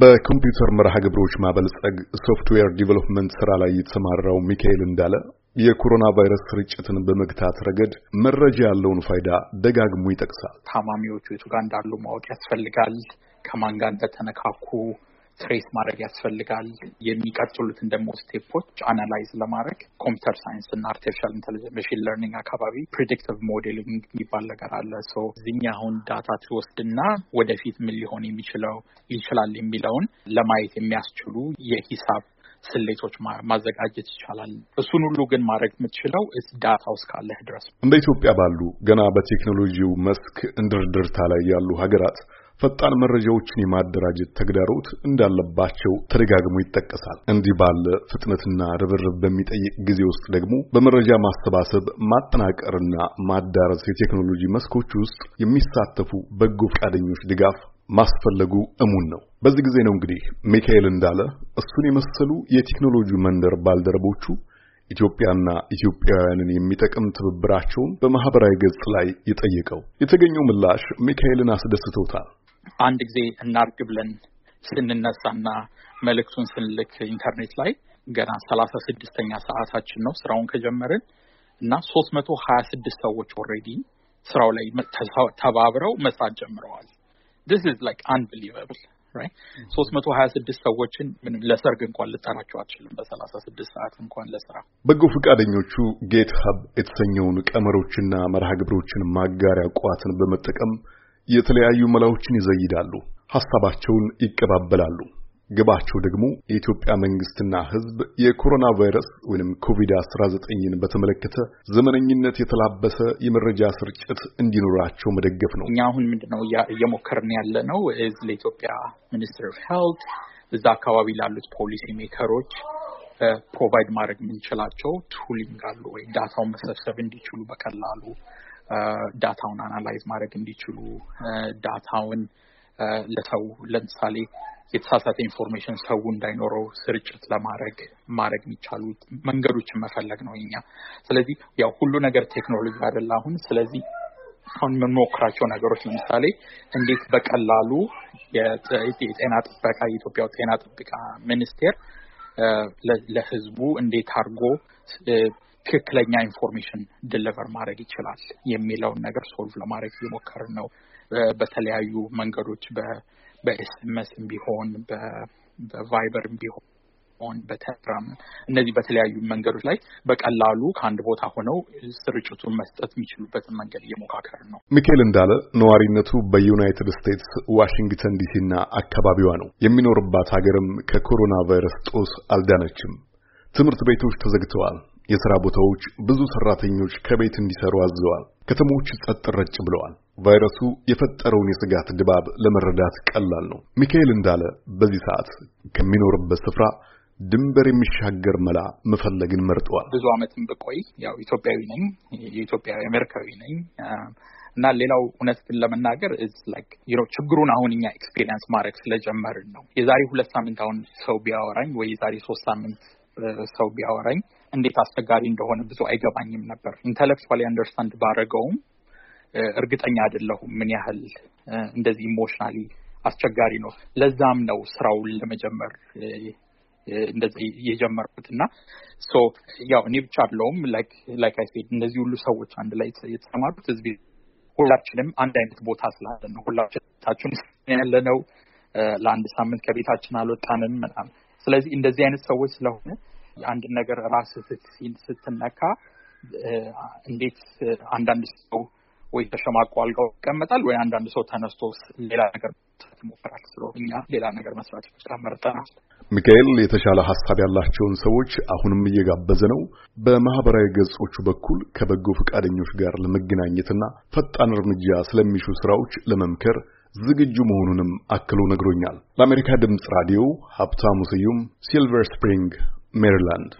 በኮምፒውተር መርሃ ግብሮች ማበልጸግ software development ስራ ላይ የተሰማራው ሚካኤል እንዳለ የኮሮና ቫይረስ ስርጭትን በመግታት ረገድ መረጃ ያለውን ፋይዳ ደጋግሞ ይጠቅሳል። ታማሚዎቹ የቱ ጋር እንዳሉ ማወቅ ያስፈልጋል። ከማን ጋር እንደተነካኩ trace ማድረግ ያስፈልጋል። የሚቀጥሉትን ደግሞ stepኦች analyze ለማድረግ computer science እና artificial intelligence machine learning አካባቢ predictive modeling የሚባል ነገር አለ። so እዚኛ አሁን data ትወስድና ወደፊት ምን ሊሆን የሚችለው ይችላል የሚለውን ለማየት የሚያስችሉ የሂሳብ ስሌቶች ማዘጋጀት ይቻላል። እሱን ሁሉ ግን ማድረግ የምትችለው ዳታ ውስጥ ካለህ ድረስ። እንደ ኢትዮጵያ ባሉ ገና በቴክኖሎጂው መስክ እንድርድርታ ላይ ያሉ ሀገራት ፈጣን መረጃዎችን የማደራጀት ተግዳሮት እንዳለባቸው ተደጋግሞ ይጠቀሳል። እንዲህ ባለ ፍጥነትና ርብርብ በሚጠይቅ ጊዜ ውስጥ ደግሞ በመረጃ ማሰባሰብ ማጠናቀርና ማዳረስ የቴክኖሎጂ መስኮች ውስጥ የሚሳተፉ በጎ ፈቃደኞች ድጋፍ ማስፈለጉ እሙን ነው። በዚህ ጊዜ ነው እንግዲህ ሚካኤል እንዳለ እሱን የመሰሉ የቴክኖሎጂ መንደር ባልደረቦቹ ኢትዮጵያና ኢትዮጵያውያንን የሚጠቅም ትብብራቸውን በማህበራዊ ገጽ ላይ የጠየቀው። የተገኘው ምላሽ ሚካኤልን አስደስቶታል። አንድ ጊዜ እናርግ ብለን ስንነሳና መልእክቱን ስንልክ ኢንተርኔት ላይ ገና ሰላሳ ስድስተኛ ሰዓታችን ነው ስራውን ከጀመርን እና ሶስት መቶ ሀያ ስድስት ሰዎች already ስራው ላይ ተባብረው መስራት ጀምረዋል። this is like unbelievable ሶስት መቶ ሀያ ስድስት ሰዎችን ምንም ለሰርግ እንኳን ልትጠራቸው አትችልም። በሰላሳ ስድስት ሰዓት እንኳን ለስራ በጎ ፈቃደኞቹ GitHub የተሰኘውን ቀመሮችና መርሃ ግብሮችን ማጋሪያ ቋትን በመጠቀም የተለያዩ መላዎችን ይዘይዳሉ፣ ሐሳባቸውን ይቀባበላሉ። ግባቸው ደግሞ የኢትዮጵያ መንግስትና ሕዝብ የኮሮና ቫይረስ ወይም ኮቪድ-19ን በተመለከተ ዘመነኝነት የተላበሰ የመረጃ ስርጭት እንዲኖራቸው መደገፍ ነው። እኛ አሁን ምንድነው እየሞከርን ያለ ነው ለኢትዮጵያ Ministry of Health እዛ አካባቢ ላሉት policy makerኦች provide ማድረግ የምንችላቸው tooling አሉ ወይ dataውን መሰብሰብ እንዲችሉ በቀላሉ dataውን analyze ማድረግ እንዲችሉ dataውን ለሰው ለምሳሌ የተሳሳተ information ሰው እንዳይኖረው ስርጭት ለማድረግ ማድረግ የሚቻሉት መንገዶችን መፈለግ ነው እኛ። ስለዚህ ያው ሁሉ ነገር ቴክኖሎጂ አይደለ አሁን። ስለዚህ አሁን የምንሞክራቸው ነገሮች ለምሳሌ እንዴት በቀላሉ የጤና ጥበቃ የኢትዮጵያ ጤና ጥበቃ ሚኒስቴር ለሕዝቡ እንዴት አድርጎ ትክክለኛ information deliver ማድረግ ይችላል የሚለውን ነገር solve ለማድረግ እየሞከርን ነው። በተለያዩ መንገዶች በኤስኤምኤስም ቢሆን በቫይበርም ቢሆን በቴሌግራም እነዚህ በተለያዩ መንገዶች ላይ በቀላሉ ከአንድ ቦታ ሆነው ስርጭቱን መስጠት የሚችሉበትን መንገድ እየሞካከርን ነው። ሚካኤል እንዳለ ነዋሪነቱ በዩናይትድ ስቴትስ ዋሽንግተን ዲሲና አካባቢዋ ነው። የሚኖርባት ሀገርም ከኮሮና ቫይረስ ጦስ አልዳነችም። ትምህርት ቤቶች ተዘግተዋል። የሥራ ቦታዎች ብዙ ሰራተኞች ከቤት እንዲሰሩ አዘዋል። ከተሞች ጸጥ ረጭ ብለዋል። ቫይረሱ የፈጠረውን የስጋት ድባብ ለመረዳት ቀላል ነው። ሚካኤል እንዳለ በዚህ ሰዓት ከሚኖርበት ስፍራ ድንበር የሚሻገር መላ መፈለግን መርጠዋል። ብዙ ዓመትም ብቆይ ያው ኢትዮጵያዊ ነኝ፣ የኢትዮጵያዊ አሜሪካዊ ነኝ እና ሌላው እውነት ግን ለመናገር ችግሩን አሁን እኛ experience ማድረግ ስለጀመርን ነው። የዛሬ ሁለት ሳምንት አሁን ሰው ቢያወራኝ ወይ የዛሬ ሶስት ሳምንት ሰው ቢያወራኝ እንዴት አስቸጋሪ እንደሆነ ብዙ አይገባኝም ነበር። intellectually understand ባረገውም እርግጠኛ አይደለሁም ምን ያህል እንደዚህ emotionally አስቸጋሪ ነው። ለዛም ነው ስራውን ለመጀመር እንደዚህ የጀመርኩት እና so ያው እኔ ብቻ አይደለሁም like I said እነዚህ ሁሉ ሰዎች አንድ ላይ የተሰማሩት ህዝብ ሁላችንም አንድ አይነት ቦታ ስላለ ነው። ሁላችን ያለ ነው። ለአንድ ሳምንት ከቤታችን አልወጣንም ምናምን። ስለዚህ እንደዚህ አይነት ሰዎች ስለሆነ የአንድ ነገር ራስ ስትነካ እንዴት አንዳንድ ሰው ወይ ተሸማቆ አልጋው ይቀመጣል ወይ አንዳንድ ሰው ተነስቶ ሌላ ነገር ይሞክራል። ስለ እኛ ሌላ ነገር መስራት መርጠናል። ሚካኤል የተሻለ ሀሳብ ያላቸውን ሰዎች አሁንም እየጋበዘ ነው። በማህበራዊ ገጾቹ በኩል ከበጎ ፈቃደኞች ጋር ለመገናኘትና ፈጣን እርምጃ ስለሚሹ ስራዎች ለመምከር ዝግጁ መሆኑንም አክሎ ነግሮኛል። ለአሜሪካ ድምፅ ራዲዮ ሀብታሙ ስዩም ሲልቨር ስፕሪንግ ሜሪላንድ